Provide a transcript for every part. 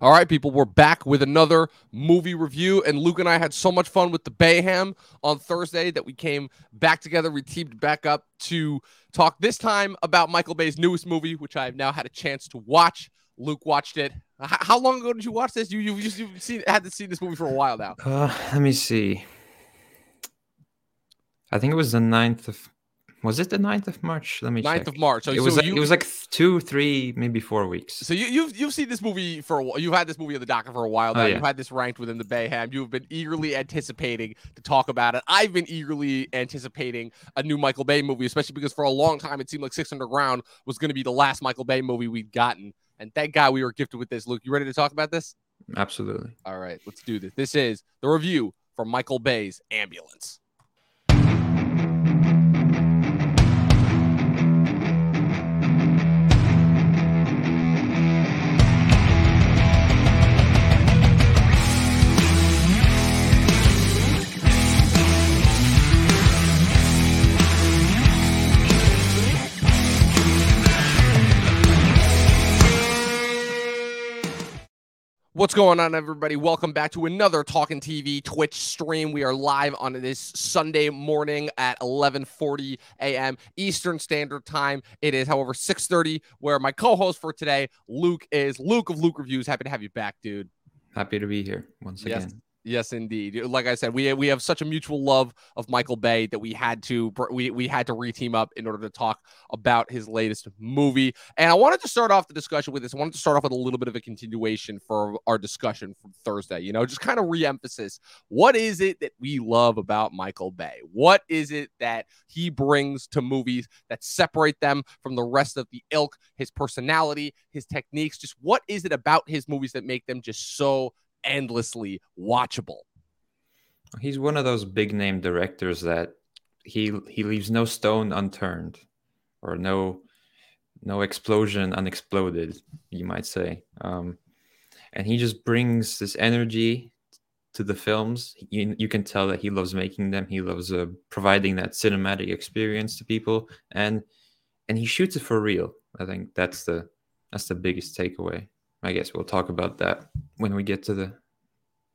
All right, people, we're back with another movie review. And Luke and I had so much fun with the Bayhem on Thursday that we came back together. We teamed back up to talk this time about Michael Bay's newest movie, which I've now had a chance to watch. Luke watched it. H- how long ago did you watch this? You you you've seen had to see this movie for a while now. Uh, let me see. I think it was the 9th of was it the 9th of March? Let me 9th check. of March. So it was so like, you, it was like two, three, maybe four weeks. So you, you've you've seen this movie for a while. You've had this movie on the docket for a while Oh, now. yeah. You've had this ranked within the Bayhem. You've been eagerly anticipating to talk about it. I've been eagerly anticipating a new Michael Bay movie, especially because for a long time it seemed like Six Underground was going to be the last Michael Bay movie we'd gotten. And thank God we were gifted with this. Luke, you ready to talk about this? Absolutely. All right, let's do this. This is the review for Michael Bay's Ambulance. What's going on, everybody? Welcome back to another Talking TV Twitch stream. We are live on this Sunday morning at 11:40 a.m. Eastern Standard Time. It is, however, 6:30. Where my co-host for today, Luke, is Luke of Luk Reviews. Happy to have you back, dude. Happy to be here once Yes. again. Yes, indeed. Uh, like I said, we we have such a mutual love of Michael Bay that we had to we we had to reteam up in order to talk about his latest movie. And I wanted to start off the discussion with this. I wanted to start off with a little bit of a continuation for our discussion from Thursday. You know, just kind of re-emphasis. What is it that we love about Michael Bay? What is it that he brings to movies that separate them from the rest of the ilk? His personality, his techniques. Just what is it about his movies that make them just so endlessly watchable. He's one of those big name directors that he he leaves no stone unturned or no no explosion unexploded, you might say. Um, and he just brings this energy to the films. You, you can tell that he loves making them. He loves uh, providing that cinematic experience to people, and and he shoots it for real. I think that's the that's the biggest takeaway. I guess we'll talk about that when we get to the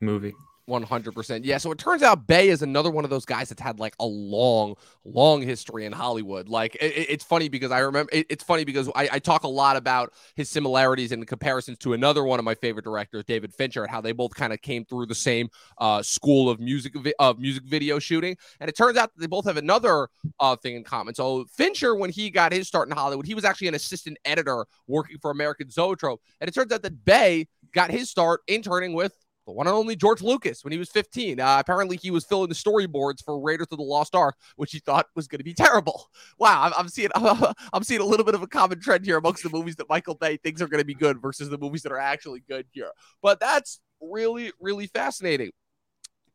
movie. 100%. Yeah. So it turns out Bay is another one of those guys that's had like a long, long history in Hollywood. Like it, it- it's funny because I remember it- it's funny because I, I talk a lot about his similarities and comparisons to another one of my favorite directors, David Fincher, and how they both kind of came through the same uh, school of music of music video shooting. And it turns out they both have another uh, thing in common. So Fincher, when he got his start in Hollywood, he was actually an assistant editor working for American Zoetrope. And it turns out that Bay got his start interning with the one and only George Lucas when he was 15. Uh, apparently, he was filling the storyboards for Raiders of the Lost Ark, which he thought was going to be terrible. Wow, I'm, I'm seeing I'm seeing a little bit of a common trend here amongst the movies that Michael Bay thinks are going to be good versus the movies that are actually good here. But that's really really fascinating.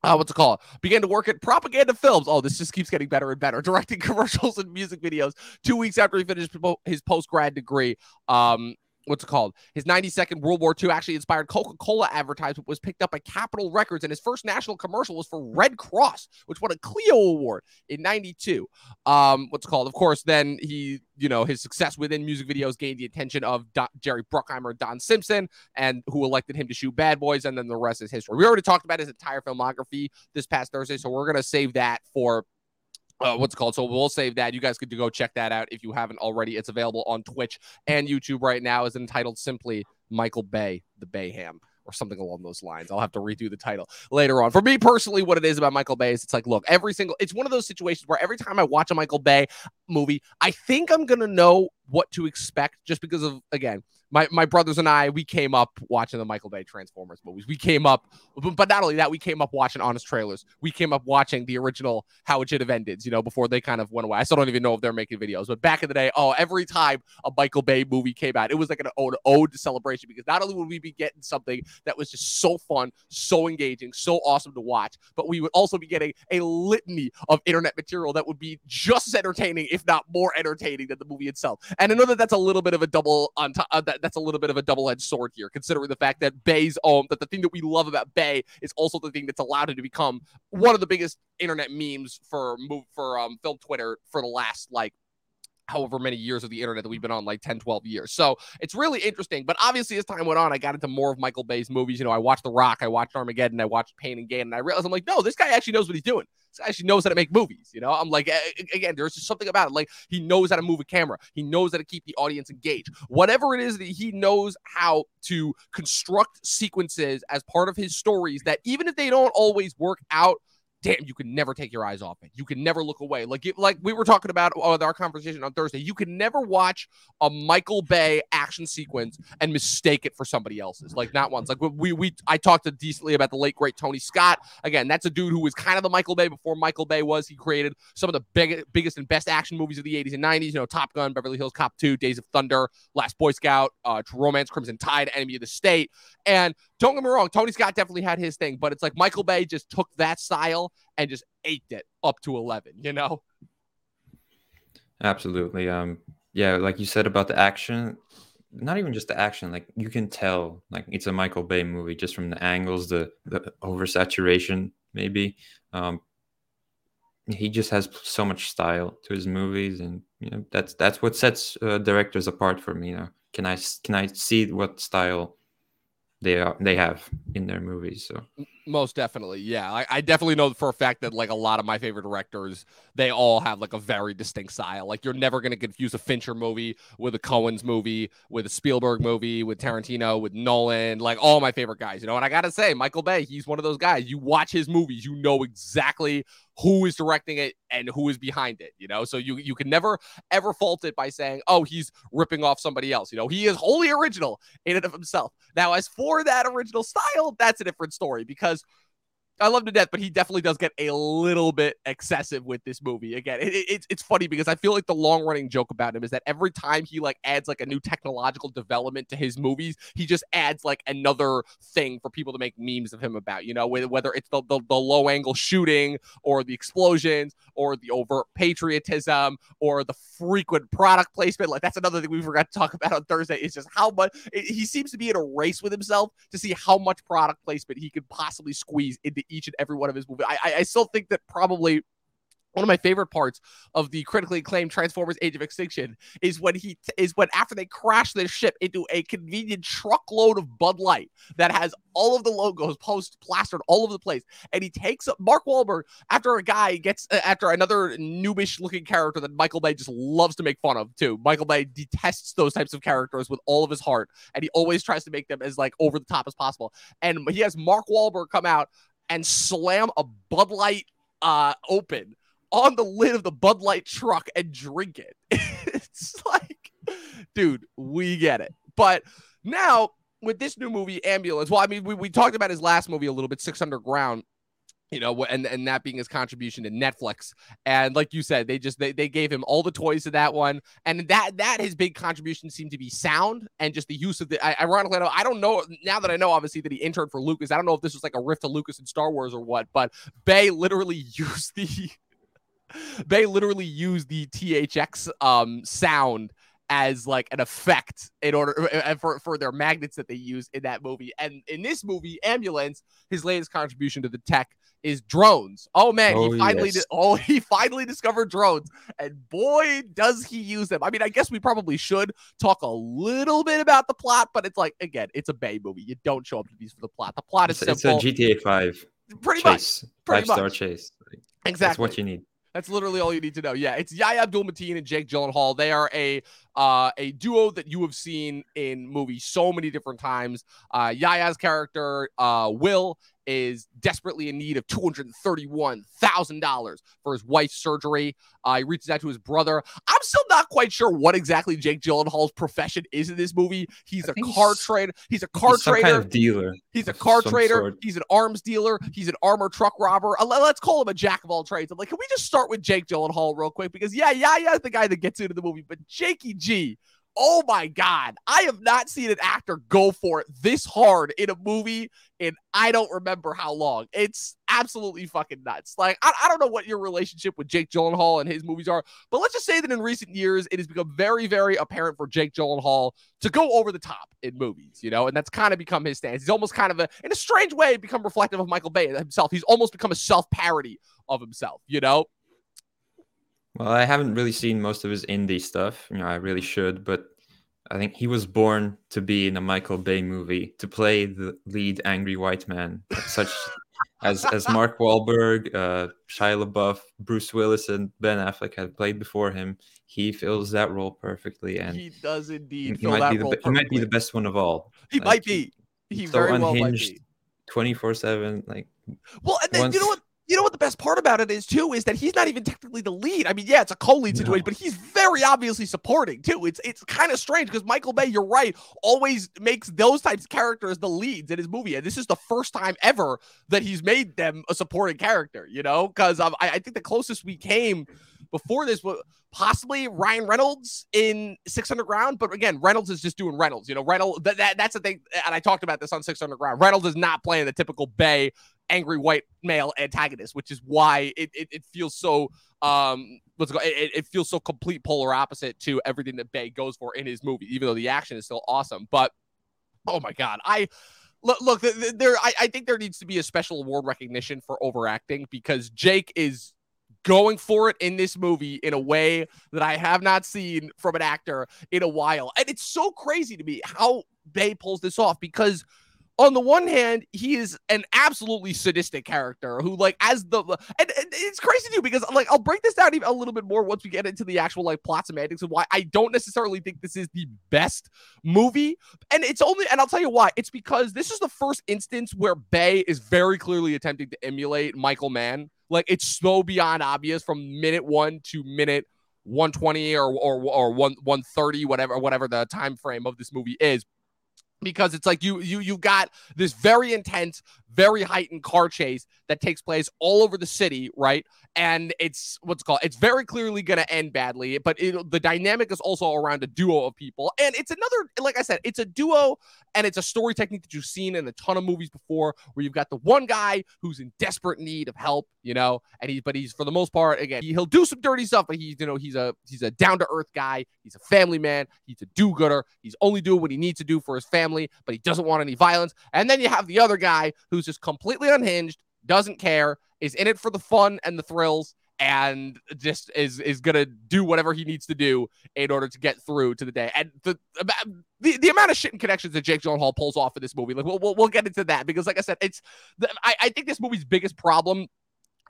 Uh, what's it called? Began to work at Propaganda Films. Oh, this just keeps getting better and better. Directing commercials and music videos. Two weeks after he finished his post grad degree, um, what's it called? His 92nd World War II actually inspired Coca Cola advertisement was picked up by Capitol Records, and his first national commercial was for Red Cross, which won a Clio Award in 92. Um, what's it called? Of course, then he, you know, his success within music videos gained the attention of Jerry Bruckheimer and Don Simpson, and who elected him to shoot Bad Boys, and then the rest is history. We already talked about his entire filmography this past Thursday, so we're gonna save that for uh, what's called. So we'll save that. You guys could go check that out if you haven't already. It's available on Twitch and YouTube right now. is entitled simply Michael Bay, the Bayhem. Or something along those lines. I'll have to redo the title later on. For me personally, what it is about Michael Bay is it's like, look, every single, it's one of those situations where every time I watch a Michael Bay movie, I think I'm gonna know what to expect just because of again, my, my brothers and I, we came up watching the Michael Bay Transformers movies. We came up, but, not only that, we came up watching honest trailers. We came up watching the original How It Should Have Ended, you know, before they kind of went away. I still don't even know if they're making videos, but back in the day, oh, every time a Michael Bay movie came out, it was like an ode, ode to celebration because not only would we be getting something that was just so fun, so engaging, so awesome to watch, but we would also be getting a litany of internet material that would be just as entertaining, if not more entertaining than the movie itself. And I know that that's a little bit of a double on top. Uh, that, that's a little bit of a double-edged sword here, considering the fact that Bay's own that the thing that we love about Bay is also the thing that's allowed him to become one of the biggest internet memes for move for um film Twitter for the last like however many years of the internet that we've been on, like 10, 12 years. So it's really interesting. But obviously, as time went on, I got into more of Michael Bay's movies. You know, I watched The Rock, I watched Armageddon, I watched Pain and Gain, and I realized I'm like, no, this guy actually knows what he's doing. This guy actually knows how to make movies. You know, I'm like, again, there's just something about it. Like, he knows how to move a camera, he knows how to keep the audience engaged. Whatever it is that he knows how to construct sequences as part of his stories that even if they don't always work out, damn, you can never take your eyes off it. You can never look away. Like like we were talking about our conversation on Thursday. You can never watch a Michael Bay action sequence and mistake it for somebody else's. Like not once. Like we we I talked decently about the late great Tony Scott. Again, that's a dude who was kind of the Michael Bay before Michael Bay was. He created some of the big, biggest and best action movies of the 80s and 90s. You know, Top Gun, Beverly Hills Cop 2, Days of Thunder, Last Boy Scout, uh, Romance, Crimson Tide, Enemy of the State. And don't get me wrong, Tony Scott definitely had his thing, but it's like Michael Bay just took that style and just ate it up to 11, you know? Absolutely. Um, yeah, like you said about the action, not even just the action, like you can tell like it's a Michael Bay movie just from the angles, the the oversaturation, maybe. Um, he just has so much style to his movies, and you know that's that's what sets uh, directors apart for me. You know, can I can I see what style they are they have in their movies. So most definitely, yeah. I, I, definitely know for a fact that like a lot of my favorite directors, they all have like a very distinct style. Like you're never gonna confuse a Fincher movie with a Coen's movie, with a Spielberg movie, with Tarantino, with Nolan, like all my favorite guys, you know. And I gotta say, Michael Bay, he's one of those guys. You watch his movies, you know exactly who is directing it and who is behind it, you know? So you you can never ever fault it by saying, "Oh, he's ripping off somebody else." You know, he is wholly original in and of himself. Now, as for that original style, that's a different story because because I love to death, but he definitely does get a little bit excessive with this movie. Again, it, it, it's it's funny because I feel like the long running joke about him is that every time he like adds like a new technological development to his movies, he just adds like another thing for people to make memes of him about. You know, whether it's the, the, the low angle shooting or the explosions or the overt patriotism or the frequent product placement. Like that's another thing we forgot to talk about on Thursday. Is just how much it, he seems to be in a race with himself to see how much product placement he could possibly squeeze into each and every one of his movies. I, I still think that probably one of my favorite parts of the critically acclaimed Transformers: Age of Extinction is when he t- is when after they crash their ship into a convenient truckload of Bud Light that has all of the logos post plastered all over the place, and he takes Mark Wahlberg after a guy gets uh, after another noobish looking character that Michael Bay just loves to make fun of too. Michael Bay detests those types of characters with all of his heart, and he always tries to make them as like over the top as possible. And he has Mark Wahlberg come out and slam a Bud Light uh, open on the lid of the Bud Light truck and drink it. it's like, dude, we get it. But now with this new movie, Ambulance, well, I mean, we, we talked about his last movie a little bit, Six Underground you know, and and that being his contribution to Netflix. And like you said, they just they, they gave him all the toys to that one, and that that his big contribution seemed to be sound and just the use of the. Ironically, I don't know now that I know obviously that he interned for Lucas. I don't know if this was like a riff to Lucas and Star Wars or what, but Bay literally used the they literally used the THX um, sound as like an effect in order uh, uh, for, for their magnets that they use in that movie. And in this movie, Ambulance, his latest contribution to the tech is drones. Oh man, oh, he finally yes. di- oh he finally discovered drones, and boy does he use them. I mean, I guess we probably should talk a little bit about the plot, but it's like again, it's a Bay movie. You don't show up to these for the plot. The plot is it's, simple. It's a GTA Five. Pretty chase. much. Pretty Five star chase. Exactly. That's what you need. That's literally all you need to know. Yeah, it's Yahya Abdul Mateen and Jake Gyllenhaal. They are a uh, a duo that you have seen in movies so many different times. Uh, Yahya's character, uh, Will, is desperately in need of $231,000 for his wife's surgery. Uh, he reaches out to his brother. I'm still not quite sure what exactly Jake Gyllenhaal's profession is in this movie. He's I a car trader. He's a car he's trader. Kind of dealer. He's a car trader. Sort. He's an arms dealer. He's an armor truck robber. Uh, let's call him a jack of all trades. I'm like, can we just start with Jake Gyllenhaal real quick? Because yeah, yeah, yeah, the guy that gets into the movie, but Jakey G oh my god. I have not seen an actor go for it this hard in a movie in i don't remember how long. It's absolutely fucking nuts. Like i, I don't know what your relationship with jake gyllenhaal and his movies are but let's just say that in recent years it has become very very apparent for jake gyllenhaal to go over the top in movies you know and that's kind of become his stance. He's almost kind of a in a strange way become reflective of michael bay himself. He's almost become a self-parody of himself you know Well, I haven't really seen most of his indie stuff. You know, I really should, but I think he was born to be in a Michael Bay movie to play the lead angry white man, such as as Mark Wahlberg, uh, Shia LaBeouf, Bruce Willis, and Ben Affleck had played before him. He fills that role perfectly, and he does indeed. He, might be the he might be the best one of all. He like, might be. He so very well might be. Twenty four seven, like. Well, and then, once, you know what? You know what the best part about it is too is that he's not even technically the lead. I mean, yeah, it's a co-lead situation, no. but he's very obviously supporting too. It's it's kind of strange because Michael Bay, you're right, always makes those types of characters the leads in his movie, and this is the first time ever that he's made them a supporting character. You know, because um, I, I think the closest we came before this was possibly Ryan Reynolds in Six Underground, but again, Reynolds is just doing Reynolds. You know, Reynolds that, that that's the thing, and I talked about this on Six Underground. Reynolds is not playing the typical Bay angry white male antagonist, which is why it, it, it feels so um what's it, it, it feels so complete polar opposite to everything that Bay goes for in his movie, even though the action is still awesome. But oh my god, I look look there I, I think there needs to be a special award recognition for overacting because Jake is going for it in this movie in a way that I have not seen from an actor in a while. And it's so crazy to me how Bay pulls this off because on the one hand, he is an absolutely sadistic character who, like, as the and, and, it's crazy too because, like, I'll break this down even a little bit more once we get into the actual like plot semantics of why I don't necessarily think this is the best movie. And it's only, and I'll tell you why. It's because this is the first instance where Bay is very clearly attempting to emulate Michael Mann. Like, it's so beyond obvious from minute one to minute 120 or or or 1 130 whatever whatever the time frame of this movie is because it's like you you you got this very intense very heightened car chase that takes place all over the city right? And it's what's called? It's very clearly going to end badly but it, the dynamic is also around a duo of people. And it's another like i said it's a duo and it's a story technique that you've seen in a ton of movies before where you've got the one guy who's in desperate need of help you know and he's but he's for the most part again he, he'll do some dirty stuff but he's you know he's a he's a down to earth guy. He's a family man. He's a do-gooder. He's only doing what he needs to do for his family but he doesn't want any violence. And then you have the other guy who's just completely unhinged doesn't care is in it for the fun and the thrills and just is is gonna do whatever he needs to do in order to get through to the day. And the the, the amount of shit and connections that Jake Gyllenhaal pulls off in this movie, like we'll, we'll, we'll get into that because, like I said, it's the, I, I think this movie's biggest problem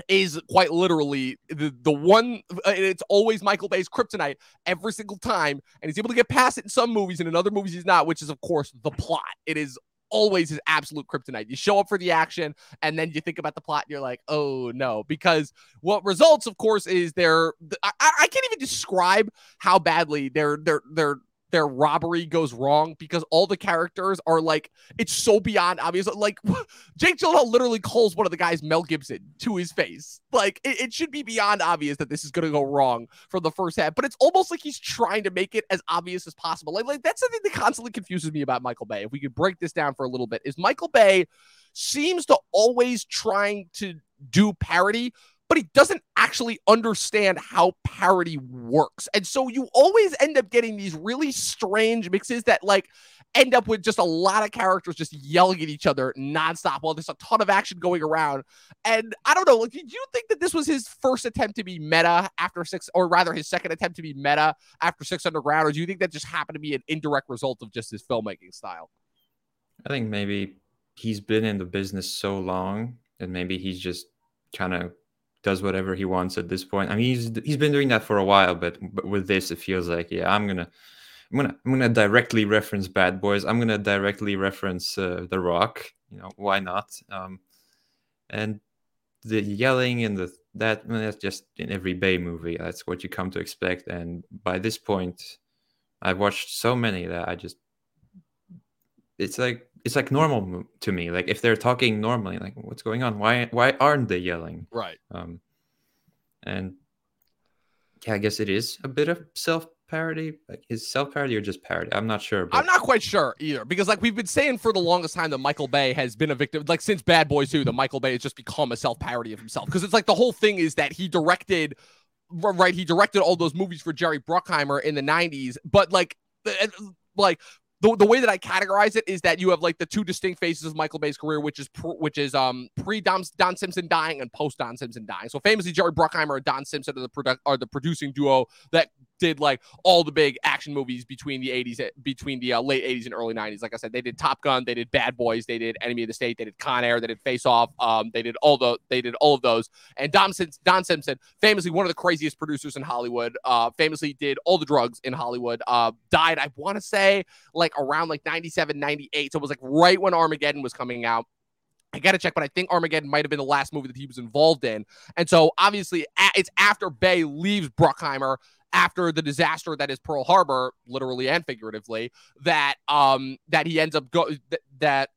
is quite literally the the one uh, it's always Michael Bay's kryptonite every single time and he's able to get past it in some movies and in other movies he's not which is of course the plot it is always his absolute kryptonite. You show up for the action and then you think about the plot and you're like, oh no. Because what results, of course, is they're I, I can't even describe how badly they're they're they're their robbery goes wrong because all the characters are like it's so beyond obvious. Like Jake Gyllenhaal literally calls one of the guys Mel Gibson to his face. Like it, it should be beyond obvious that this is going to go wrong from the first half, but it's almost like he's trying to make it as obvious as possible. Like, like that's something that constantly confuses me about Michael Bay. If we could break this down for a little bit, is Michael Bay seems to always trying to do parody but he doesn't actually understand how parody works. And so you always end up getting these really strange mixes that like end up with just a lot of characters just yelling at each other nonstop while there's a ton of action going around. And I don't know, like, did you think that this was his first attempt to be meta after six, or rather his second attempt to be meta after Six Underground, or do you think that just happened to be an indirect result of just his filmmaking style? I think maybe he's been in the business so long and maybe he's just kind of does whatever he wants at this point. I mean, he's he's been doing that for a while, but, but with this, it feels like yeah, I'm gonna I'm gonna I'm gonna directly reference Bad Boys. I'm gonna directly reference uh, The Rock. You know, why not? Um, and the yelling and the that that's just in every Bay movie. That's what you come to expect. And by this point, I've watched so many that I just it's like it's like normal to me. Like if they're talking normally, like what's going on? Why why aren't they yelling? Right. Um, and yeah, I guess it is a bit of self parody. Like is self parody or just parody? I'm not sure. But... I'm not quite sure either because like we've been saying for the longest time that Michael Bay has been a victim. Like since Bad Boys 2, that Michael Bay has just become a self parody of himself because it's like the whole thing is that he directed. Right, he directed all those movies for Jerry Bruckheimer in the '90s, but like like the, the way that I categorize it is that you have like the two distinct phases of Michael Bay's career, which is pr- which is um pre Don, Simpson dying and post Don Simpson dying. So famously, Jerry Bruckheimer and Don Simpson are the are the producing duo that did like all the big action movies between the 80s eh, between the uh, late 80s and early 90s like i said they did top gun they did bad boys they did enemy of the state they did con air they did face off um, they did all the they did all of those. And don, don simpson famously one of the craziest producers in hollywood uh, famously did all the drugs in hollywood uh, died i want to say like around like 97 98 so it was like right when armageddon was coming out. I got to check, but I think Armageddon might have been the last movie that he was involved in. And so obviously it's after Bay leaves Bruckheimer after the disaster that is Pearl Harbor, literally and figuratively, that um that he ends up go th- that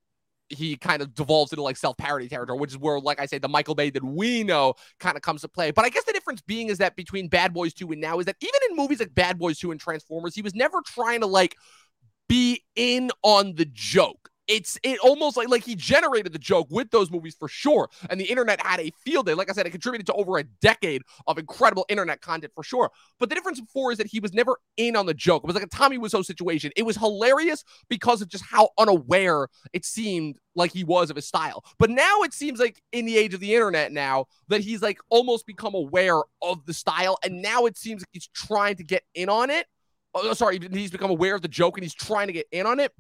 he kind of devolves into like self-parody territory, which is where, like I say, the Michael Bay that we know kind of comes to play. But I guess the difference being is that between Bad Boys 2 and now is that even in movies like Bad Boys 2 and Transformers, he was never trying to like be in on the joke it's it almost like like he generated the joke with those movies for sure and the internet had a field day. Like i said it contributed to over a decade of incredible internet content for sure. But the difference before is that he was never in on the joke. It was like a tommy wiseau situation. It was hilarious because of just how unaware it seemed like he was of his style. But now it seems like in the age of the internet now that he's like almost become aware of the style and now it seems like he's trying to get in on it. Oh, sorry he's become aware of the joke and he's trying to get in on it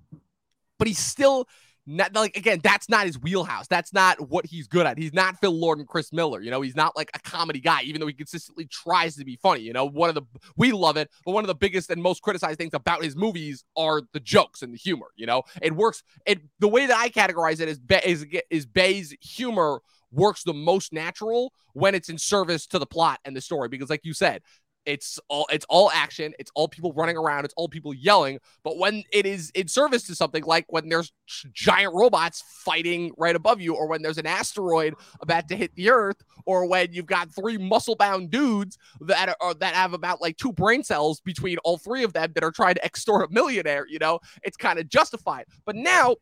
but he's still not like again, that's not his wheelhouse. That's not what he's good at. He's not Phil Lord and Chris Miller. You know, he's not like a comedy guy, even though he consistently tries to be funny. You know, one of the we love it, but one of the biggest and most criticized things about his movies are the jokes and the humor. You know, it works. It the way that I categorize it is is is Bay's humor works the most natural when it's in service to the plot and the story. Because, like you said, it's all it's all action. It's all people running around. It's all people yelling. But when it is in service to something like when there's giant robots fighting right above you, or when there's an asteroid about to hit the Earth, or when you've got three muscle-bound dudes that are that have about like two brain cells between all three of them that are trying to extort a millionaire, you know, it's kind of justified. But now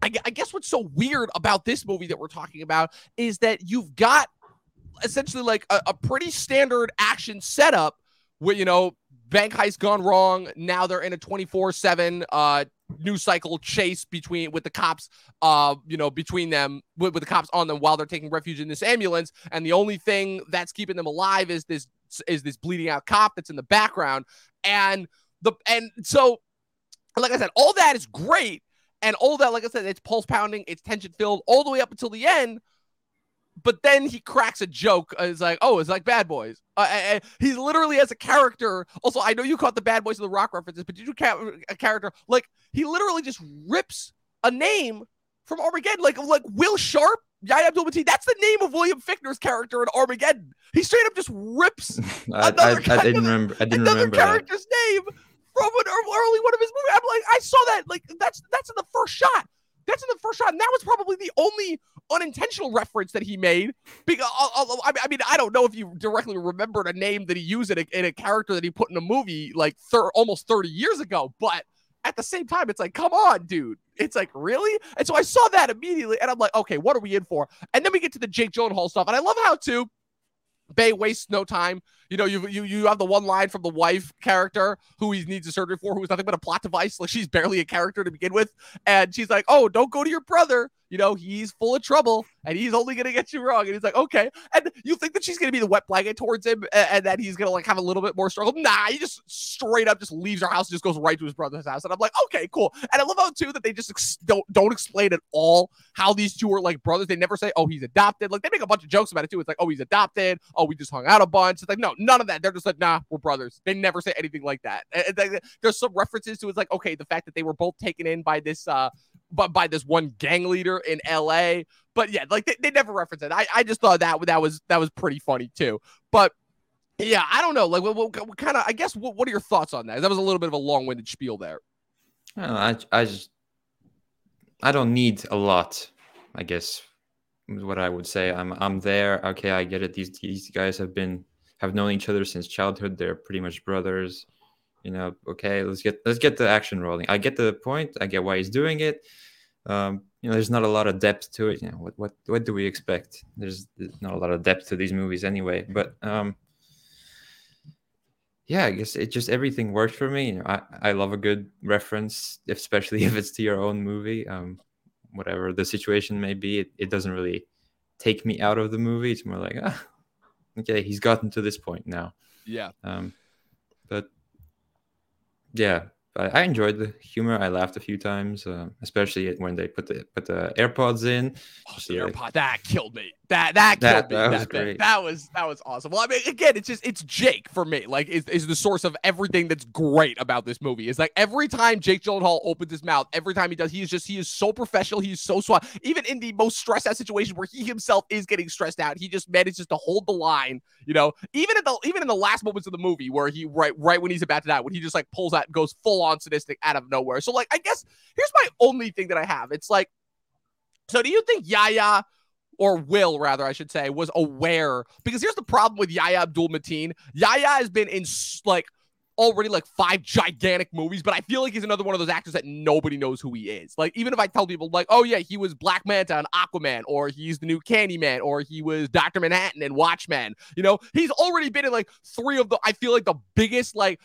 I, guess what's so weird about this movie that we're talking about is that you've got essentially like a, a pretty standard action setup where, you know, bank heist gone wrong. Now they're in a 24 7 uh, news cycle chase between with the cops uh you know between them with, with the cops on them while they're taking refuge in this ambulance. And the only thing that's keeping them alive is this is this bleeding out cop that's in the background. And the and so like i said all that is great. And all that like i said it's pulse pounding it's tension filled all the way up until the end but then he cracks a joke. Uh, it's like, oh, it's like Bad Boys. Uh, he's literally as a character. Also, I know you caught the Bad Boys of the Rock references, but did you ca- a character like he literally just rips a name from Armageddon, like like Will Sharp. Yahya Abdul Mateen, that's the name of William Fichtner's character in Armageddon. He straight up just rips. I, I, I, didn't remember. I didn't another remember character's that. name from an early one of his movies. I'm like, I saw that. Like that's that's in the first shot. That's in the first shot, and that was probably the only unintentional reference that he made. Because uh, uh, uh, I mean, I don't know if you directly remembered a name that he used in a, in a character that he put in a movie like thir- almost 30 years ago, but at the same time, it's like, come on, dude. It's like, really? And so I saw that immediately, and I'm like, okay, what are we in for? And then we get to the Jake Gyllenhaal stuff, and I love how too. Bay wastes no time. You know, you you you have the one line from the wife character who he needs a surgery for, who is nothing but a plot device. Like she's barely a character to begin with, and she's like, "Oh, don't go to your brother. You know, he's full of trouble, and he's only gonna get you wrong." And he's like, "Okay." And you think that she's gonna be the wet blanket towards him, and, and that he's gonna like have a little bit more struggle? Nah, he just straight up just leaves her house, and just goes right to his brother's house. And I'm like, "Okay, cool." And I love how too that they just ex- don't don't explain at all how these two are like brothers. They never say, "Oh, he's adopted." Like they make a bunch of jokes about it too. It's like, "Oh, he's adopted." Oh, we just hung out a bunch. It's like, no, none of that. They're just like nah, we're brothers. They never say anything like that. And there's some references to it's like, okay, the fact that they were both taken in by this uh by, by this one gang leader in LA. But yeah, like they, they never reference it. I, I just thought that that was that was pretty funny too. But yeah, I don't know. Like, what, what, what kind of? I guess what, what are your thoughts on that? That was a little bit of a long-winded spiel there. I, I just I don't need a lot. I guess is what I would say. I'm I'm there. Okay, I get it. These these guys have been have known each other since childhood. They're pretty much brothers. You know, okay, let's get let's get the action rolling. I get the point. I get why he's doing it. Um, you know, there's not a lot of depth to it. You know, what what what do we expect? There's, not a lot of depth to these movies anyway. But um, yeah, I guess it just everything worked for me. You know, I, I love a good reference, especially if it's to your own movie. Um, whatever the situation may be, it, it doesn't really take me out of the movie. It's more like, ah, okay, he's gotten to this point now. Yeah. Um, but yeah, I, enjoyed the humor. I laughed a few times, uh, especially when they put the put the AirPods in. Oh, the AirPod that killed me. That that killed That- me. that was that, great. that was that was awesome. Well, I mean, again, it's just it's Jake for me. Like, is, is the source of everything that's great about this movie. Is like every time Jake Gyllenhaal opens his mouth, every time he does, he is just he is so professional. He's so suave. Even in the most stressed out situation where he himself is getting stressed out, he just manages to hold the line. You know, even at the even in the last moments of the movie where he right right when he's about to die, when he just like pulls out, and goes full on sadistic out of nowhere. So like, I guess here's my only thing that I have. It's like, so do you think Yahya? Or Will, rather, I should say, was aware. Because here's the problem with Yahya Abdul Mateen. Yahya has been in like already like five gigantic movies, but I feel like he's another one of those actors that nobody knows who he is. Like, even if I tell people, like, oh yeah, he was Black Manta and Aquaman, or he's the new Candyman, or he was Dr. Manhattan and Watchmen, you know, he's already been in like three of the, I feel like the biggest, like,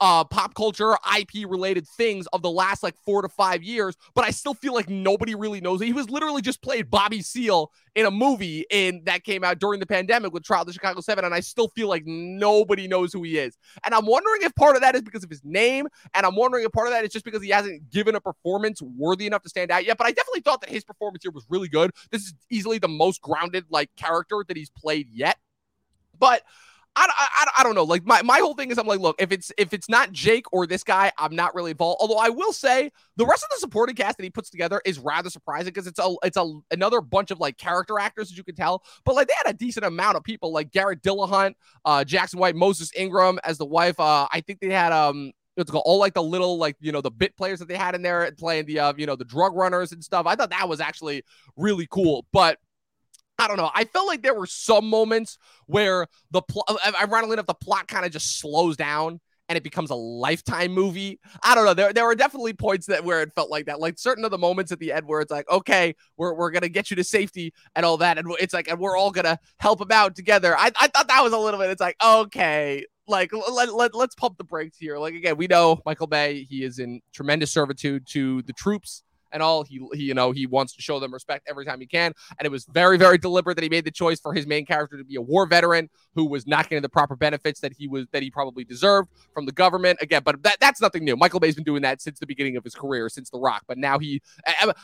uh, pop culture, IP related things of the last like four to five years, but I still feel like nobody really knows. He was literally just played Bobby Seale in a movie in that came out during the pandemic with Trial of the Chicago Seven, and I still feel like nobody knows who he is. And I'm wondering if part of that is because of his name, and I'm wondering if part of that is just because he hasn't given a performance worthy enough to stand out yet. But I definitely thought that his performance here was really good. This is easily the most grounded like character that he's played yet. But I, I, I don't know. Like my, my whole thing is I'm like, look, if it's if it's not Jake or this guy, I'm not really involved. Although I will say the rest of the supporting cast that he puts together is rather surprising because it's a it's a another bunch of like character actors as you can tell. But like they had a decent amount of people like Garrett Dillahunt, uh, Jackson White, Moses Ingram as the wife. Uh, I think they had um it's all like the little like you know the bit players that they had in there playing the uh, you know the drug runners and stuff. I thought that was actually really cool, but. I don't know. I felt like there were some moments where the plot, uh, uh, ironically enough, the plot kind of just slows down and it becomes a lifetime movie. I don't know. There, there were definitely points that where it felt like that. Like certain of the moments at the end where it's like, okay, we're, we're gonna get you to safety and all that, and it's like, and we're all gonna help him out together. I, I thought that was a little bit. It's like, okay, like let, let, let's pump the brakes here. Like again, we know Michael Bay. He is in tremendous servitude to the troops and all. He, he, you know, he wants to show them respect every time he can. And it was very, very deliberate that he made the choice for his main character to be a war veteran who was not getting the proper benefits that he was that he probably deserved from the government. Again, but that, that's nothing new. Michael Bay's been doing that since the beginning of his career, since The Rock. But now he,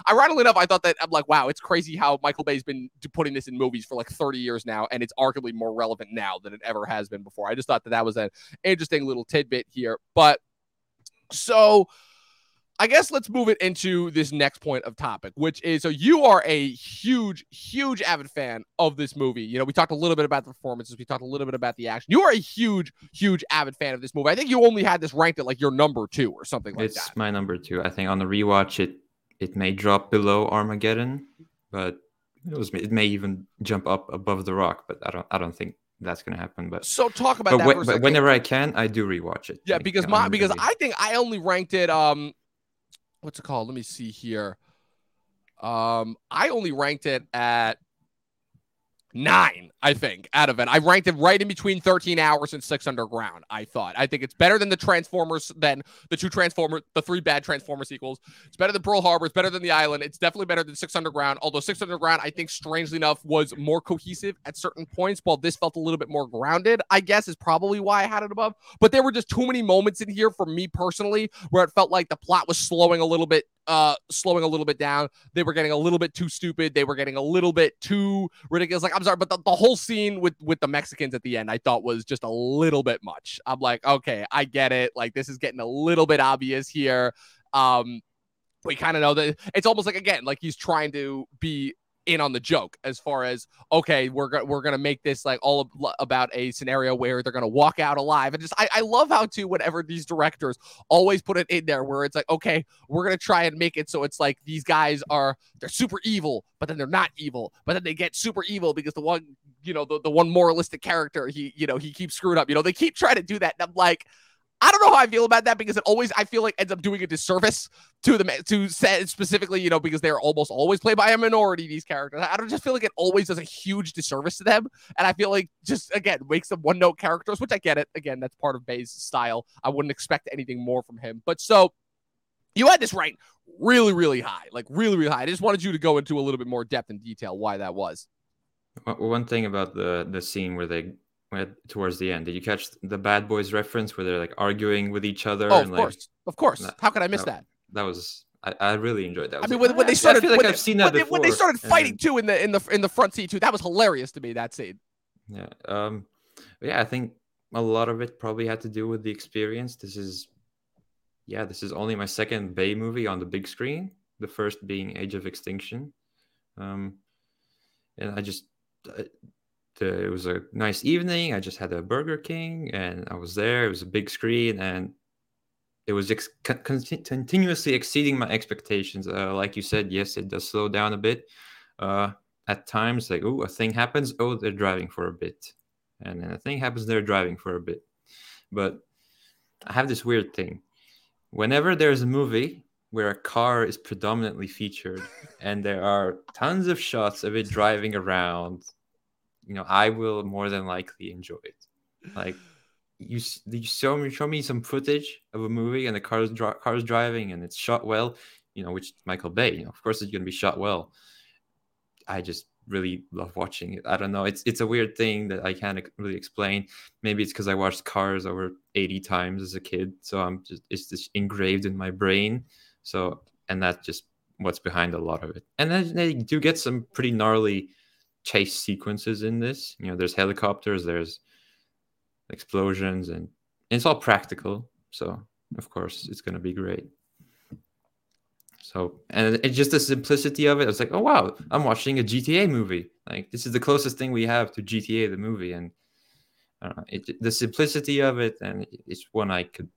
ironically enough, I thought that I'm like, wow, it's crazy how Michael Bay's been putting this in movies for like 30 years now, and it's arguably more relevant now than it ever has been before. I just thought that that was an interesting little tidbit here, but so. I guess let's move it into this next point of topic, which is so you are a huge, huge avid fan of this movie. You know, we talked a little bit about the performances, we talked a little bit about the action. You are a huge, huge avid fan of this movie. I think you only had this ranked at like your number two or something like that. it's my number two. I think on the rewatch it it may drop below Armageddon, but it was it may even jump up above The Rock. But I don't I don't think that's gonna happen. But So talk about but, that when- but whenever I can, I do rewatch it. Yeah, because my because I think I only ranked it um what's it called? Let me see here. Um I only ranked it at nine, I think, out of it. I ranked it right in between 13 hours and six underground, I thought. I think it's better than the Transformers, than the two Transformers, the three bad Transformer sequels. It's better than Pearl Harbor. It's better than The Island. It's definitely better than Six Underground. Although Six Underground, I think, strangely enough, was more cohesive at certain points, while this felt a little bit more grounded, I guess, is probably why I had it above. But there were just too many moments in here for me personally where it felt like the plot was slowing a little bit, uh, slowing a little bit down. They were getting a little bit too stupid. They were getting a little bit too ridiculous. Like, I'm sorry, but the, the whole scene with with the Mexicans at the end, I thought was just a little bit much. I'm like, okay, I get it. Like, this is getting a little bit obvious here. Um, we kind of know that it's almost like again, like he's trying to be in on the joke as far as okay, we're gonna we're gonna make this like all ab- about a scenario where they're gonna walk out alive, and just I, I love how too whenever these directors always put it in there where it's like okay, we're gonna try and make it so it's like these guys are they're super evil, but then they're not evil, but then they get super evil because the one you know the, the one moralistic character he you know he keeps screwing up, you know they keep trying to do that, and I'm like I don't know how I feel about that because it always I feel like ends up doing a disservice to the to set specifically, you know, because they're almost always played by a minority. These characters, I don't just feel like it always does a huge disservice to them, and I feel like just again makes them one note characters, which I get it. Again, that's part of Bay's style. I wouldn't expect anything more from him, but so you had this right really, really high, like really, really high. I just wanted you to go into a little bit more depth and detail why that was. One thing about the the scene where they towards the end, did you catch the Bad Boys reference where they're like arguing with each other? Oh, of like, course, of course. That, How could I miss that? That, was I, I, really enjoyed that. I, I mean, when, when, they started, like when I've they, seen that when before. They, when they started fighting too in the in the in the front seat too, that was hilarious to me. That scene. Yeah. Um. Yeah, I think a lot of it probably had to do with the experience. This is, yeah, this is only my second Bay movie on the big screen. The first being Age of Extinction. Um, and I just it was a nice evening. I just had a Burger King and I was there. It was a big screen and it was ex- con- continuously exceeding my expectations. Uh, like you said, yes, it does slow down a bit. Uh, at times, like, oh, a thing happens. Oh, they're driving for a bit. And then a thing happens, they're driving for a bit. But I have this weird thing. Whenever there's a movie where a car is predominantly featured and there are tons of shots of it driving around you know, I will more than likely enjoy it. Like you, you show me show me some footage of a movie and the car's car's driving and it's shot well, you know, which Michael Bay, you know, of course it's going to be shot well. I just really love watching it. I don't know. It's it's a weird thing that I can't really explain. Maybe it's because I watched Cars over 80 times as a kid, so I'm just it's just engraved in my brain. So and that's just what's behind a lot of it. And then they do get some pretty gnarly chase sequences in this. You know, there's helicopters, there's explosions, and it's all practical. So of course, it's gonna be great. So and it's just the simplicity of it. It's like, oh wow, I'm watching a GTA movie. Like this is the closest thing we have to GTA the movie, and know, it, the simplicity of it, and it's one I could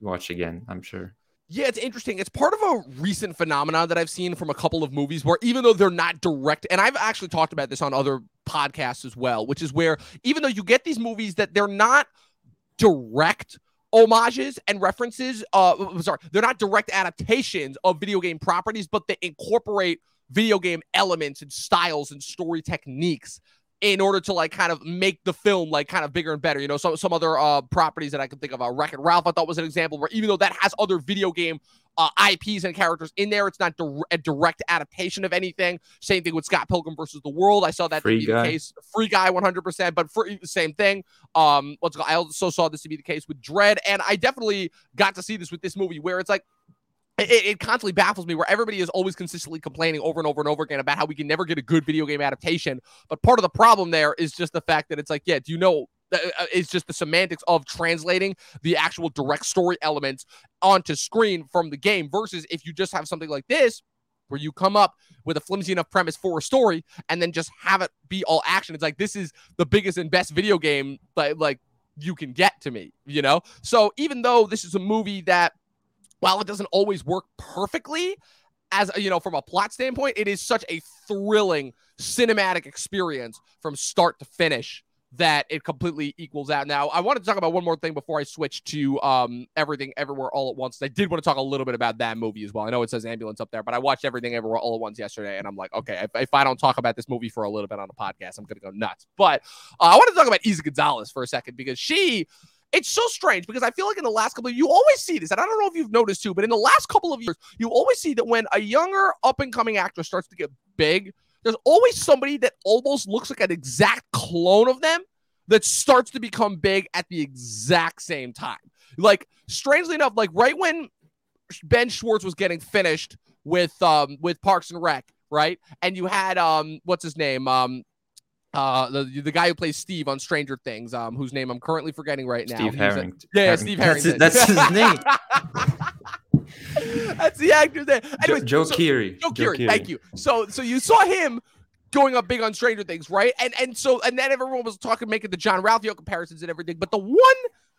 watch again. I'm sure. Yeah, it's interesting. It's part of a recent phenomenon that I've seen from a couple of movies where even though they're not direct, and I've actually talked about this on other podcasts as well, which is where even though you get these movies that they're not direct homages and references, uh, sorry, they're not direct adaptations of video game properties, but they incorporate video game elements and styles and story techniques in order to like kind of make the film like kind of bigger and better. You know, some some other uh properties that I can think of. Uh, Wreck It Ralph I thought was an example where even though that has other video game uh, IPs and characters in there, it's not di- a direct adaptation of anything. Same thing with Scott Pilgrim versus the World. I saw that free to be guy. the case. Free guy, one hundred percent. But for the same thing. Um, what's I also saw this to be the case with Dredd, and I definitely got to see this with this movie where it's like it, it, constantly baffles me where everybody is always consistently complaining over and over and over again about how we can never get a good video game adaptation. But part of the problem there is just the fact that it's like, yeah, do you know? Uh, uh, it's just the semantics of translating the actual direct story elements onto screen from the game versus if you just have something like this where you come up with a flimsy enough premise for a story and then just have it be all action. It's like this is the biggest and best video game that like you can get to me, you know? So even though this is a movie that while it doesn't always work perfectly as you know from a plot standpoint it is such a thrilling cinematic experience from start to finish that it completely equals out. Now, I want to talk about one more thing before I switch to um, Everything Everywhere All at Once. I did want to talk a little bit about that movie as well. I know it says ambulance up there, but I watched Everything Everywhere All at Once yesterday, and I'm like, okay, if, if I don't talk about this movie for a little bit on the podcast, I'm going to go nuts. But uh, I want to talk about Eiza Gonzalez for a second because she it's so strange because I feel like in the last couple of you always see this, and I don't know if you've noticed too, but in the last couple of years, you always see that when a younger up and coming actor starts to get big, there's always somebody that almost looks like an exact clone of them that starts to become big at the exact same time. Like strangely enough, like right when Ben Schwartz was getting finished with um with Parks and Rec, right? And you had um what's his name? Um uh the the guy who plays Steve on Stranger Things, um, whose name I'm currently forgetting right now. Steve Harrington. yeah, yeah, Steve Harrington. That's his, that's his name. that's the actor's name. Anyways, Joe, Joe so, Keery. Joe, Joe Keery, Keery. Thank you. So so you saw him going up big on Stranger Things, right? And and so and then everyone was talking, making the Jean-Ralphio comparisons and everything. But the one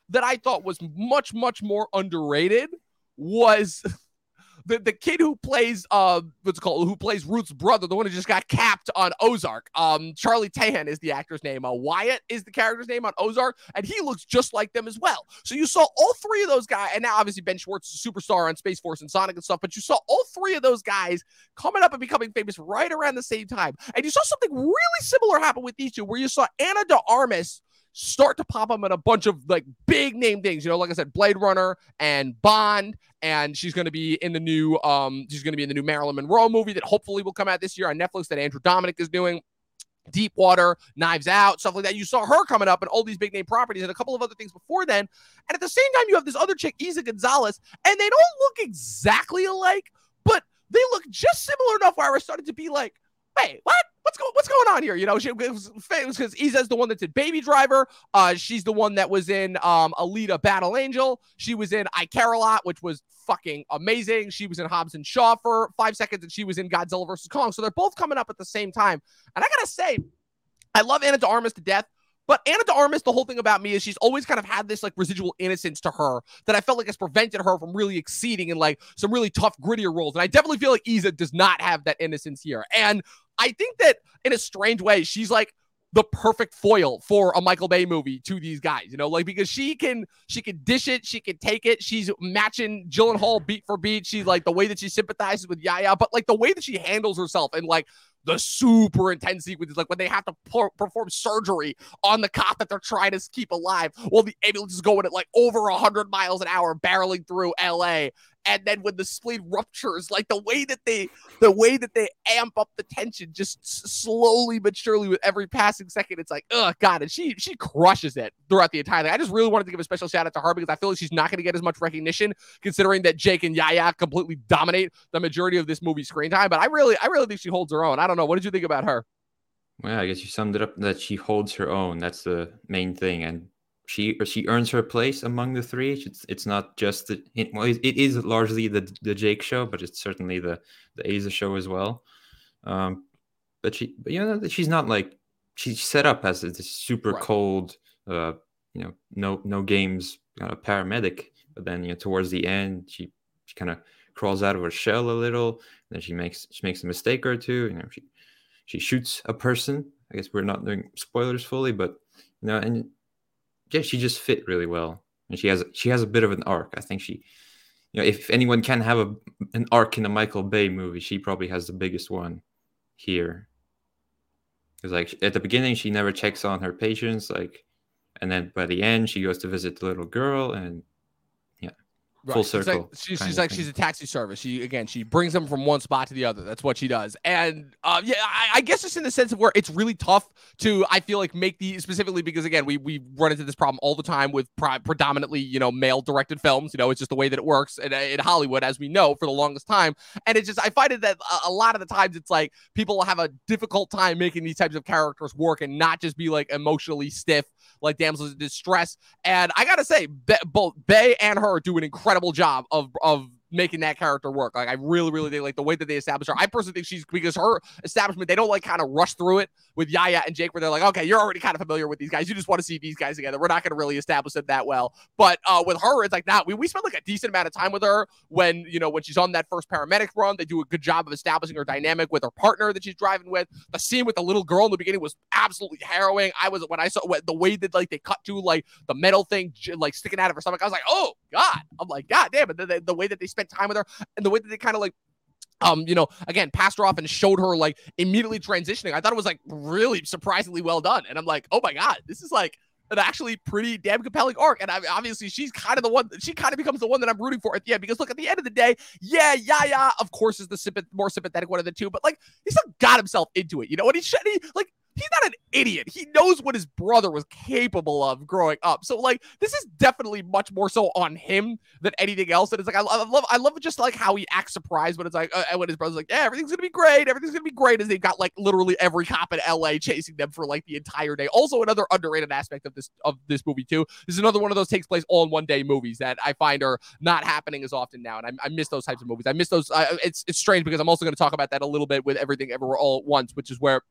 that I thought was much much more underrated was the, the kid who plays uh what's called who plays Ruth's brother, the one who just got capped on Ozark. Um, Charlie Tahan is the actor's name. Uh, Wyatt is the character's name on Ozark, and he looks just like them as well. So you saw all three of those guys, and now obviously Ben Schwartz is a superstar on Space Force and Sonic and stuff, but you saw all three of those guys coming up and becoming famous right around the same time. And you saw something really similar happen with these two, where you saw Ana de Armas start to pop up in a bunch of like big name things. You know, like I said, Blade Runner and Bond, and she's going to be in the new um she's going to be in the new Marilyn Monroe movie that hopefully will come out this year on Netflix that Andrew Dominik is doing. Deep Water, Knives Out, stuff like that. You saw her coming up and all these big name properties and a couple of other things before then. And at the same time, you have this other chick, Eiza Gonzalez, and they don't look exactly alike, but they look just similar enough where I started to be like, wait, what? What's going what's going on here? You know, she was famous because Eiza's the one that's in Baby Driver. Uh, she's the one that was in um Alita Battle Angel. She was in I Care a Lot, which was fucking amazing. She was in Hobbs and Shaw for five seconds, and she was in Godzilla versus Kong. So they're both coming up at the same time. And I gotta say, I love Ana de Armas to death. But Ana de Armas, the whole thing about me is she's always kind of had this like residual innocence to her that I felt like has prevented her from really exceeding in like some really tough, grittier roles. And I definitely feel like Eiza does not have that innocence here. And I think that in a strange way, she's like the perfect foil for a Michael Bay movie to these guys, you know, like because she can she can dish it, she can take it. She's matching Gyllenhaal beat for beat. She's like the way that she sympathizes with Yahya, but like the way that she handles herself and like the super intense sequences, like when they have to per- perform surgery on the cop that they're trying to keep alive while the ambulance is going at like over 100 miles an hour barreling through LA and then when the spleen ruptures like the way that they the way that they amp up the tension just slowly but surely with every passing second it's like oh god and she she crushes it throughout the entire thing. I just really wanted to give a special shout out to her because i feel like she's not going to get as much recognition considering that jake and yahya completely dominate the majority of this movie screen time but i really i really think she holds her own. I don't know what did you think about her well i guess you summed it up that she holds her own that's the main thing and she she earns her place among the three. It's it's not just the it, well, it is largely the the Jake show, but it's certainly the the Eiza show as well. Um, but she, but you know, she's not like she's set up as a super right. cold, uh, you know, no no games uh, paramedic. But then you know, towards the end, she she kind of crawls out of her shell a little. then she makes she makes a mistake or two. You know, she she shoots a person. I guess we're not doing spoilers fully, but you know, and yeah, she just fit really well, and she has she has a bit of an arc. I think she, you know, if anyone can have a an arc in a Michael Bay movie, she probably has the biggest one here. Because like at the beginning, she never checks on her patients, like, and then by the end, she goes to visit the little girl, and Right. Full circle. She's like, she's, she's like she's a taxi service. She again, she brings them from one spot to the other. That's what she does. And uh, yeah, I, I, guess just in the sense of where it's really tough to, I feel like make the specifically because again, we we run into this problem all the time with pre- predominantly you know male directed films. You know, it's just the way that it works in, in Hollywood, as we know for the longest time. And it's just I find it that a, a lot of the times it's like people have a difficult time making these types of characters work and not just be like emotionally stiff like damsels in distress. And I gotta say, both Bay and her do an incredible job of of making that character work. Like I really, really like the way that they establish her. I personally think she's because her establishment, they don't like kind of rush through it with Yahya and Jake, where they're like, okay, you're already kind of familiar with these guys. You just want to see these guys together. We're not going to really establish it that well. But uh, with her, it's like that. We, we spend like a decent amount of time with her when, you know, when she's on that first paramedic run. They do a good job of establishing her dynamic with her partner that she's driving with. The scene with the little girl in the beginning was absolutely harrowing. I was, when I saw the way that like they cut to like the metal thing, like sticking out of her stomach, I was like, oh God. I'm like, God damn it. The, the, the way that they spent time with her and the way that they kind of like um, you know, again, passed her off and showed her like immediately transitioning. I thought it was like really surprisingly well done. And I'm like, oh my God, this is like an actually pretty damn compelling arc. And I, obviously, she's kind of the one, she kind of becomes the one that I'm rooting for at the end. Because look, at the end of the day, yeah, Yahya, of course, is the more sympathetic one of the two, but like, he still got himself into it. You know, what he should, he, like, he's not an idiot. He knows what his brother was capable of growing up. So like this is definitely much more so on him than anything else. And it's like I, I love I love just like how he acts surprised when it's like uh, when his brother's like, yeah, everything's gonna be great, everything's gonna be great, as they've got like literally every cop in LA chasing them for like the entire day. Also another underrated aspect of this of this movie too. This is another one of those takes place all in one day movies that I find are not happening as often now, and I, I miss those types of movies. I miss those. It's it's strange because I'm also going to talk about that a little bit with everything everywhere all at once, which is where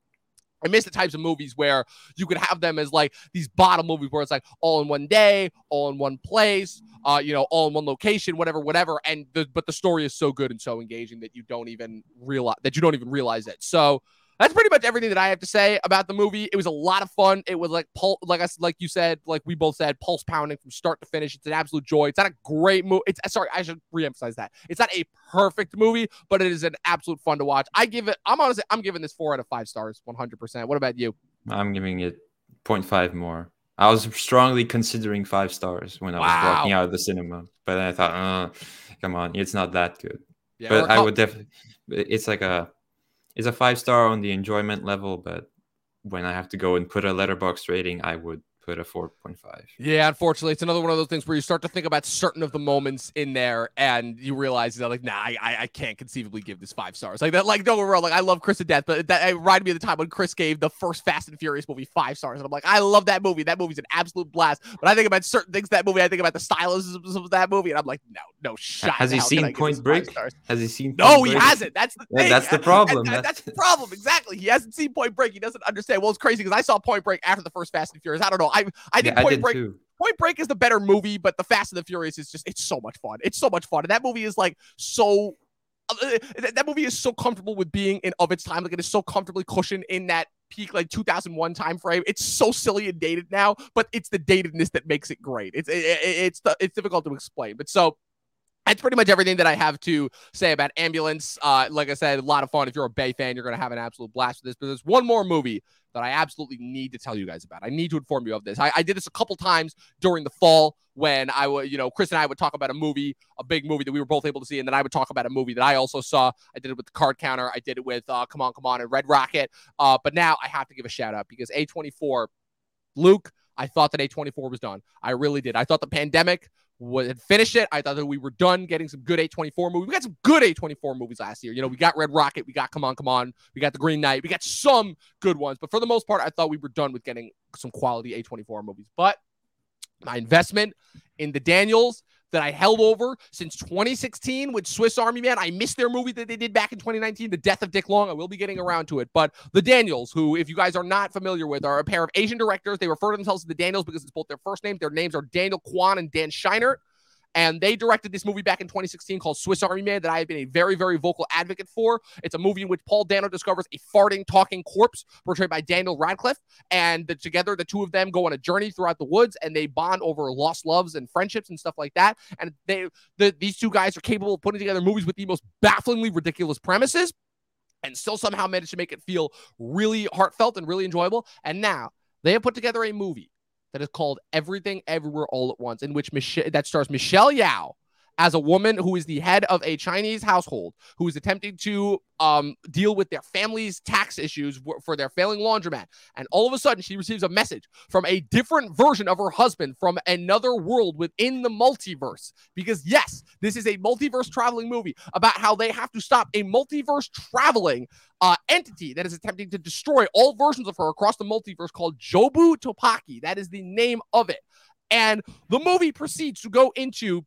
I miss the types of movies where you could have them as like these bottom movies where it's like all in one day, all in one place, uh, you know, all in one location, whatever, whatever. And the, but the story is so good and so engaging that you don't even realize that you don't even realize it. So that's pretty much everything that I have to say about the movie. It was a lot of fun. It was like pul- like I like you said, like we both said, pulse pounding from start to finish. It's an absolute joy. It's not a great movie. It's sorry, I should reemphasize that. It's not a perfect movie, but it is an absolute fun to watch. I give it. I'm honestly, I'm giving this four out of five stars, 100. percent What about you? I'm giving it 0.5 more. I was strongly considering five stars when I was Wow. walking out of the cinema, but then I thought, uh, come on, it's not that good. Yeah, but I would definitely. It's like a, it's a five star on the enjoyment level, but when I have to go and put a Letterboxd rating, I would put a four point five. Yeah, unfortunately, it's another one of those things where you start to think about certain of the moments in there, and you realize that like, nah, I, I can't conceivably give this five stars. Like that, like don't get wrong, like I love Chris to death, but that it reminded me of the time when Chris gave the first Fast and Furious movie five stars, and I'm like, I love that movie. That movie's an absolute blast. But I think about certain things that movie. I think about the stylisms of that movie, and I'm like, no, no shot. Has he hell can I seen Point Break? Has he seen? No, Point he Break? hasn't. That's the Yeah, that's the problem. That's- that's the problem. Exactly. He hasn't seen Point Break. He doesn't understand. Well, it's crazy because I saw Point Break after the first Fast and Furious. I don't know. I I think Yeah, Point did Break too. Point Break is the better movie, but The Fast and the Furious is just it's so much fun. It's so much fun. And that movie is like so uh, that that movie is so comfortable with being in of its time. Like it is so comfortably cushioned in that peak like 2001 time frame. It's so silly and dated now, but it's the datedness that makes it great. It's it, it- it's the, it's difficult to explain. But so that's pretty much everything that I have to say about Ambulance. Uh, like I said, a lot of fun. If you're a Bay fan, you're going to have an absolute blast with this. But there's one more movie that I absolutely need to tell you guys about. I need to inform you of this. I, I did this a couple times during the fall when I would, you know, Chris and I would talk about a movie, a big movie that we were both able to see, and then I would talk about a movie that I also saw. I did it with the Card Counter. I did it with uh, Come On, Come On, and Red Rocket. Uh, but now I have to give a shout out because A24, Luke, I thought that A24 was done. I really did. I thought the pandemic was had finished it. I thought that we were done getting some good A24 movies. We got some good A24 movies last year. You know, we got Red Rocket, we got Come On, Come On, we got The Green Knight, we got some good ones. But for the most part, I thought we were done with getting some quality A24 movies. But my investment in the Daniels that I held over since 2016 with Swiss Army Man. I missed their movie that they did back in 2019, The Death of Dick Long. I will be getting around to it. But the Daniels, who, if you guys are not familiar with, are a pair of Asian directors. They refer to themselves as the Daniels because it's both their first names. Their names are Daniel Kwan and Dan Scheinert. And they directed this movie back in 2016 called Swiss Army Man that I have been a very, very vocal advocate for. It's a movie in which Paul Dano discovers a farting, talking corpse portrayed by Daniel Radcliffe. And the, together, the two of them go on a journey throughout the woods and they bond over lost loves and friendships and stuff like that. And they, the, these two guys are capable of putting together movies with the most bafflingly ridiculous premises and still somehow manage to make it feel really heartfelt and really enjoyable. And now they have put together a movie that is called Everything Everywhere All at Once, in which Michelle that stars Michelle Yeoh as a woman who is the head of a Chinese household who is attempting to um, deal with their family's tax issues for their failing laundromat. And all of a sudden, she receives a message from a different version of her husband from another world within the multiverse. Because, yes, this is a multiverse traveling movie about how they have to stop a multiverse traveling uh, entity that is attempting to destroy all versions of her across the multiverse called Jobu Tupaki. That is the name of it. And the movie proceeds to go into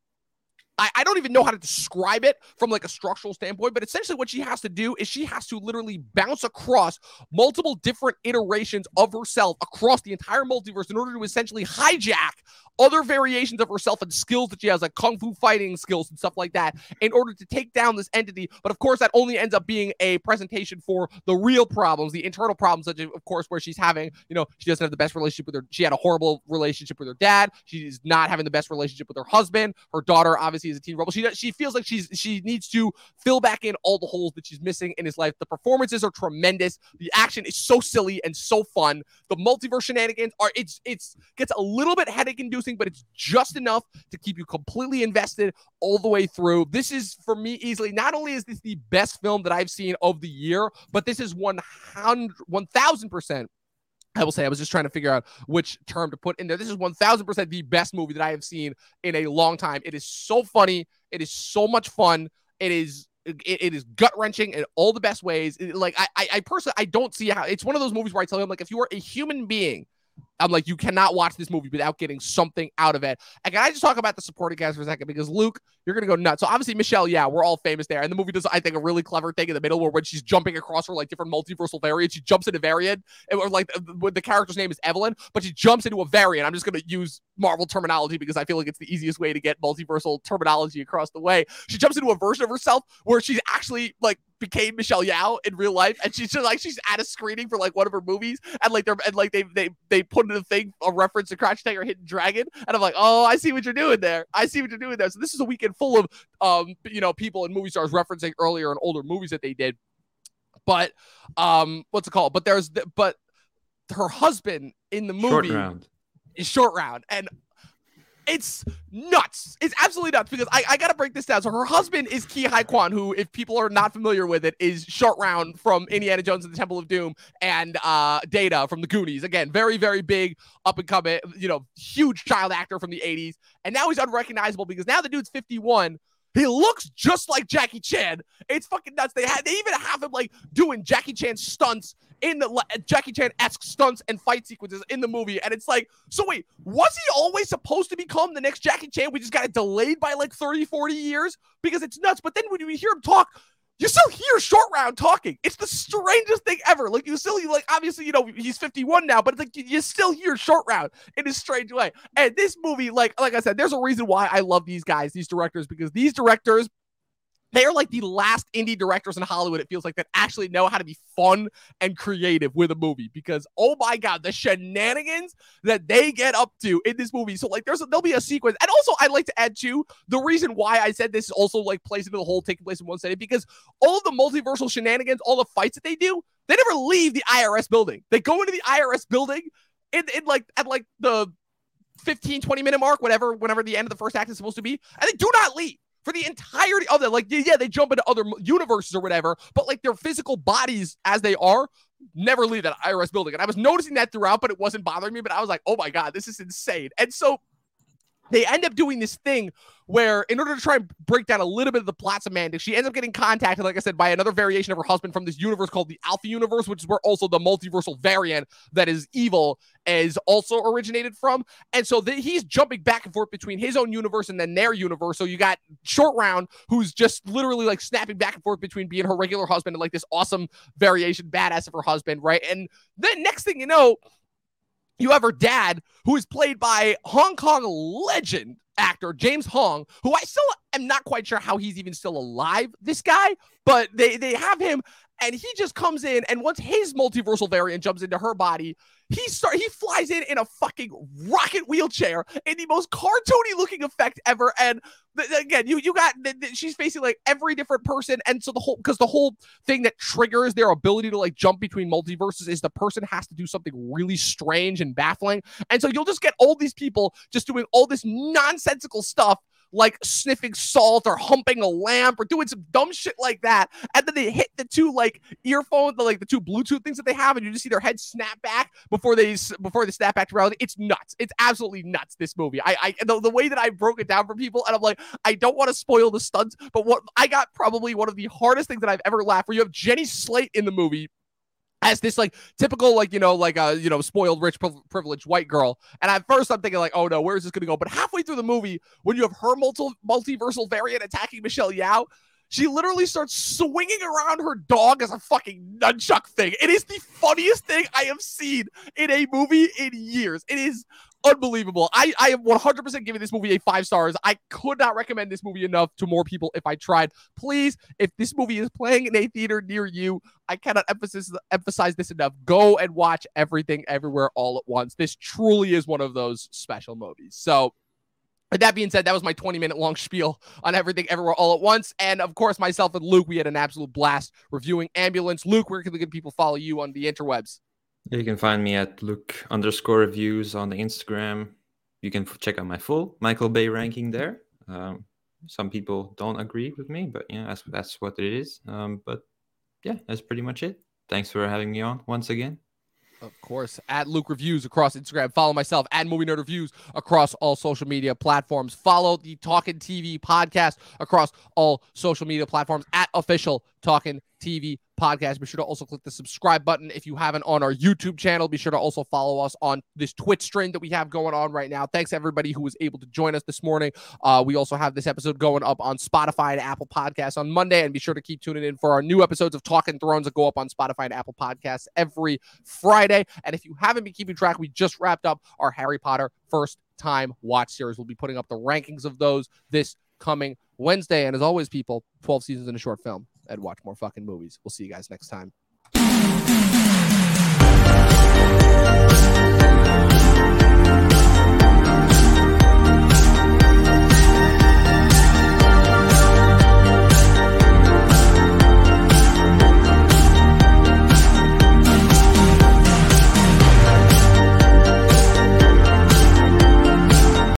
I, I don't even know how to describe it from like a structural standpoint, but essentially what she has to do is she has to literally bounce across multiple different iterations of herself across the entire multiverse in order to essentially hijack other variations of herself and skills that she has, like kung fu fighting skills and stuff like that, in order to take down this entity. But of course, that only ends up being a presentation for the real problems, the internal problems, such as, of course, where she's having, you know, she doesn't have the best relationship with her. She had a horrible relationship with her dad. She's not having the best relationship with her husband. Her daughter, obviously, is a teen rebel. She she feels like she's she needs to fill back in all the holes that she's missing in his life. The performances are tremendous. The action is so silly and so fun. The multiverse shenanigans are it's it's gets a little bit headache inducing, but it's just enough to keep you completely invested all the way through. This is for me easily. Not only is this the best film that I've seen of the year, but this is 100 1000% I will say I was just trying to figure out which term to put in there. This is 1000% the best movie that I have seen in a long time. It is so funny. It is so much fun. It is it, it is gut wrenching in all the best ways. It- like I, I I personally I don't see how it's one of those movies where I tell you I'm like if you are a human being I'm like, you cannot watch this movie without getting something out of it. And can I just talk about the supporting cast for a second? Because Luke, you're gonna go nuts. So obviously Michelle, yeah, we're all famous there. And the movie does, I think, a really clever thing in the middle where when she's jumping across her like different multiversal variants, she jumps into variant, or like the character's name is Evelyn, but she jumps into a variant. I'm just gonna use Marvel terminology because I feel like it's the easiest way to get multiversal terminology across the way. She jumps into a version of herself where she's actually like became Michelle Yeoh in real life, and she's just like she's at a screening for like one of her movies, and like they're and like they they they put in a thing a reference to Crouch Tiger Hidden Dragon, and I'm like, oh, I see what you're doing there. I see what you're doing there. So this is a weekend full of um you know people and movie stars referencing earlier and older movies that they did, but um what's it called? But there's but her husband in the movie. Short round is short round. And it's nuts. It's absolutely nuts because I, I gotta break this down. So her husband is Ke Huy Quan, who, if people are not familiar with it, is short round from Indiana Jones and the Temple of Doom and uh Data from the Goonies. Again, very, very big up and coming, you know, huge child actor from the 80s. And now he's unrecognizable because now the dude's 51. He looks just like Jackie Chan. It's fucking nuts. They had they even have him like doing Jackie Chan stunts in the Jackie Chan esque stunts and fight sequences in the movie. And it's like, so wait, was he always supposed to become the next Jackie Chan? We just got it delayed by like 30, 40 years because it's nuts. But then when you hear him talk, you still hear short round talking. It's the strangest thing ever. Like you still like obviously, you know, he's 51 now, but it's like you still hear short round in a strange way. And this movie, like like I said, there's a reason why I love these guys, these directors, because these directors they are like the last indie directors in Hollywood, it feels like, that actually know how to be fun and creative with a movie. Because oh my god, the shenanigans that they get up to in this movie. So like, there's a, there'll be a sequence, and also I'd like to add too the reason why I said this also like plays into the whole taking place in one setting because all the multiversal shenanigans, all the fights that they do, they never leave the IRS building. They go into the IRS building in, in like at like the 15 20 minute mark whatever whenever the end of the first act is supposed to be and they do not leave for the entirety of that. Like, yeah, they jump into other universes or whatever, but like their physical bodies as they are never leave that IRS building. And I was noticing that throughout, but it wasn't bothering me. But I was like, oh my God, this is insane. And so they end up doing this thing where in order to try and break down a little bit of the plot semantics, she ends up getting contacted, like I said, by another variation of her husband from this universe called the Alpha Universe, which is where also the multiversal variant that is evil is also originated from. And so the, he's jumping back and forth between his own universe and then their universe. So you got Short Round, who's just literally like snapping back and forth between being her regular husband and like this awesome variation badass of her husband, right? And then next thing you know, you have her dad, who is played by Hong Kong legend actor James Hong, who I still am not quite sure how he's even still alive. This guy, but they they have him, and he just comes in, and once his multiversal variant jumps into her body, he start he flies in in a fucking rocket wheelchair in the most cartoony looking effect ever. And th- again, you you got th- th- she's facing like every different person, and so the whole because the whole thing that triggers their ability to like jump between multiverses is the person has to do something really strange and baffling, and so you'll just get all these people just doing all this nonsensical stuff like sniffing salt or humping a lamp or doing some dumb shit like that. And then they hit the two like earphones, the like the two Bluetooth things that they have, and you just see their heads snap back before they before they snap back to reality. It's nuts. It's absolutely nuts. This movie. I I the, the way that I broke it down for people, and I'm like, I don't want to spoil the stunts, but what I got probably one of the hardest things that I've ever laughed. Where you have Jenny Slate in the movie as this like typical like you know like a you know spoiled rich privileged white girl and at first i'm thinking like oh no where is this going to go but halfway through the movie when you have her multi- multiversal variant attacking michelle yeoh she literally starts swinging around her dog as a fucking nunchuck thing. It is the funniest thing I have seen in a movie in years. It is unbelievable. I, I am 100% giving this movie a five stars. I could not recommend this movie enough to more people if I tried. Please, if this movie is playing in a theater near you, I cannot emphasize emphasize this enough. Go and watch everything everywhere all at once. This truly is one of those special movies. So, with that being said, that was my 20 minute long spiel on everything everywhere all at once. And of course, myself and Luke, we had an absolute blast reviewing Ambulance. Luke, where can the good people follow you on the interwebs? You can find me at Luk underscore reviews on the Instagram. You can check out my full Michael Bay ranking there. Um, some people don't agree with me, but yeah, that's that's what it is. Um, but yeah, that's pretty much it. Thanks for having me on once again. Of course, at Luk Reviews across Instagram. Follow myself at Movie Nerd Reviews across all social media platforms. Follow the Talking TV podcast across all social media platforms at official Talking TV podcast. Be sure to also click the subscribe button if you haven't on our YouTube channel. Be sure to also follow us on this Twitch stream that we have going on right now. Thanks everybody who was able to join us this morning. Uh, we also have this episode going up on Spotify and Apple Podcasts on Monday, and be sure to keep tuning in for our new episodes of Talking Thrones that go up on Spotify and Apple Podcasts every Friday. And if you haven't been keeping track, we just wrapped up our Harry Potter first time watch series. We'll be putting up the rankings of those this coming Wednesday. And as always, people, 12 seasons in a short film and watch more fucking movies. We'll see you guys next time.